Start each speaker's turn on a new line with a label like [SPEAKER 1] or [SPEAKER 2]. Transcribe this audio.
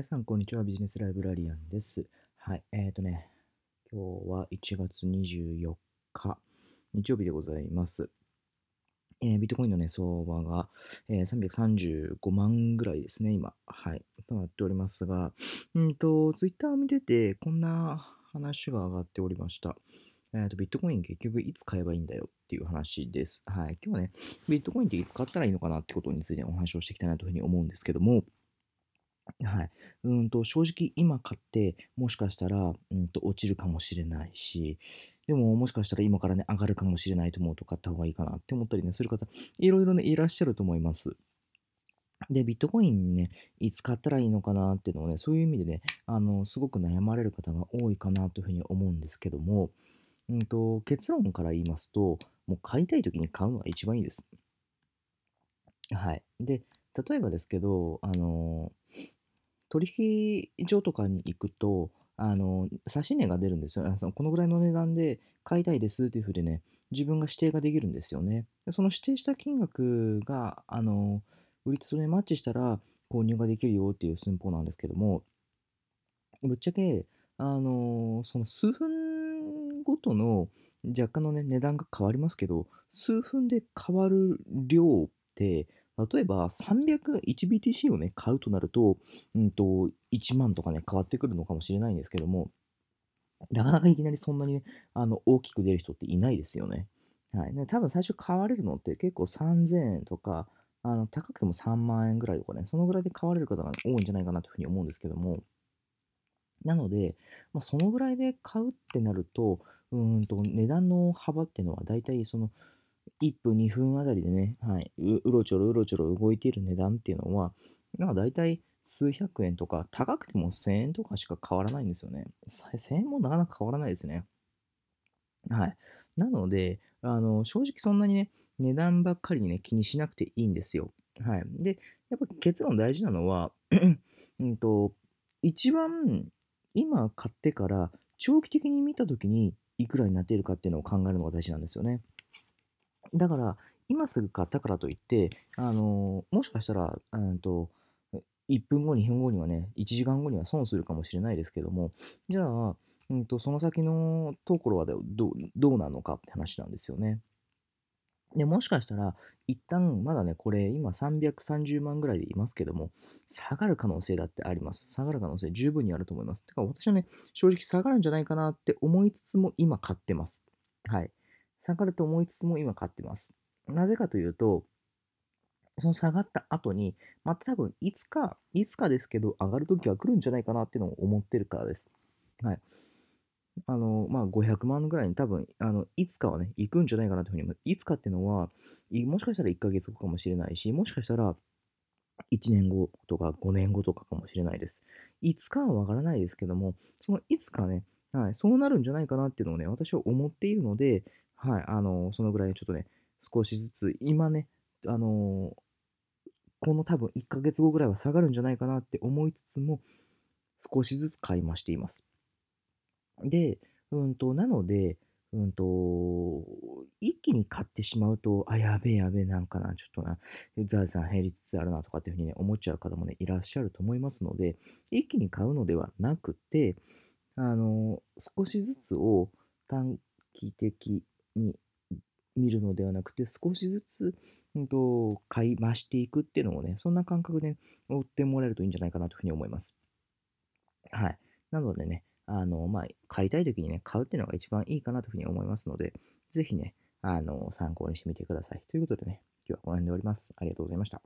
[SPEAKER 1] 皆さん、こんにちは。ビジネスライブラリアンです。はい。えっ、ー、とね、今日は1月24日、日曜日でございます。えー、ビットコインのね、相場が、えー、335万ぐらいですね、今。はい。となっておりますが、うんと、ツイッターを見てて、こんな話が上がっておりました。えっ、ー、と、ビットコイン結局いつ買えばいいんだよっていう話です。はい。今日はね、ビットコインっていつ買ったらいいのかなってことについてお話をしていきたいなというふうに思うんですけども、はい。うんと、正直今買って、もしかしたら、うんと、落ちるかもしれないし、でももしかしたら今からね、上がるかもしれないと思うと買った方がいいかなって思ったりね、する方、いろいろね、いらっしゃると思います。で、ビットコインね、いつ買ったらいいのかなっていうのをね、そういう意味でね、あの、すごく悩まれる方が多いかなというふうに思うんですけども、うんと、結論から言いますと、もう買いたい時に買うのが一番いいです。はい。で、例えばですけど、あの、取引所とかに行くと、あの、指し値が出るんですよ。あのこのぐらいの値段で買いたいですっていうふうでね、自分が指定ができるんですよね。その指定した金額が、あの、売り手とね、マッチしたら購入ができるよっていう寸法なんですけども、ぶっちゃけ、あの、その数分ごとの若干のね、値段が変わりますけど、数分で変わる量、例えば 301BTC をね、買うとなると、うんと、1万とかね、変わってくるのかもしれないんですけども、なかなかいきなりそんなにね、あの、大きく出る人っていないですよね。はい。多分最初買われるのって結構3000円とか、あの、高くても3万円ぐらいとかね、そのぐらいで買われる方が多いんじゃないかなというふうに思うんですけども、なので、まあ、そのぐらいで買うってなると、うんと、値段の幅っていうのは大体その、1分、2分あたりでね、はい、うろちょろうろちょろ動いている値段っていうのは、まあ大体数百円とか、高くても1000円とかしか変わらないんですよね。1000円もなかなか変わらないですね。はい。なので、あの、正直そんなにね、値段ばっかりにね、気にしなくていいんですよ。はい。で、やっぱ結論大事なのは、うんと、一番今買ってから長期的に見たときにいくらになっているかっていうのを考えるのが大事なんですよね。だから、今すぐ買ったからといって、あのもしかしたら、うんと、1分後、2分後にはね、1時間後には損するかもしれないですけども、じゃあ、うんと、その先のところはどどうなのかって話なんですよね。で、もしかしたら、一旦、まだね、これ、今330万ぐらいでいますけども、下がる可能性だってあります。下がる可能性十分にあると思います。てか、私はね、正直下がるんじゃないかなって思いつつも、今買ってます。はい。下がると思いつつも今買ってます。なぜかというと、その下がった後に、また多分いつか、いつかですけど、上がるときは来るんじゃないかなっていうのを思ってるからです。はい。あの、まあ、500万ぐらいに多分、あの、いつかはね、行くんじゃないかなというふうに思う。いつかっていうのは、もしかしたら1ヶ月後かもしれないし、もしかしたら1年後とか5年後とかかもしれないです。いつかはわからないですけども、そのいつかね、はい、そうなるんじゃないかなっていうのをね、私は思っているので、はい、あの、そのぐらいちょっとね、少しずつ、今ね、あのこの多分1ヶ月後ぐらいは下がるんじゃないかなって思いつつも、少しずつ買い増しています。で、うんと、なので、うんと、一気に買ってしまうと、あ、やべえやべえ、なんかな、ちょっとな、財産減りつつあるなとかっていうふうにね、思っちゃう方もね、いらっしゃると思いますので、一気に買うのではなくて、あの、少しずつを短期的に見るのではなくて、少しずつ、うんと、買い増していくっていうのをね、そんな感覚で追ってもらえるといいんじゃないかなというふうに思います。はい。なのでね、あの、まあ、買いたい時にね、買うっていうのが一番いいかなというふうに思いますので、ぜひね、あの、参考にしてみてください。ということでね、今日はこの辺で終わります。ありがとうございました。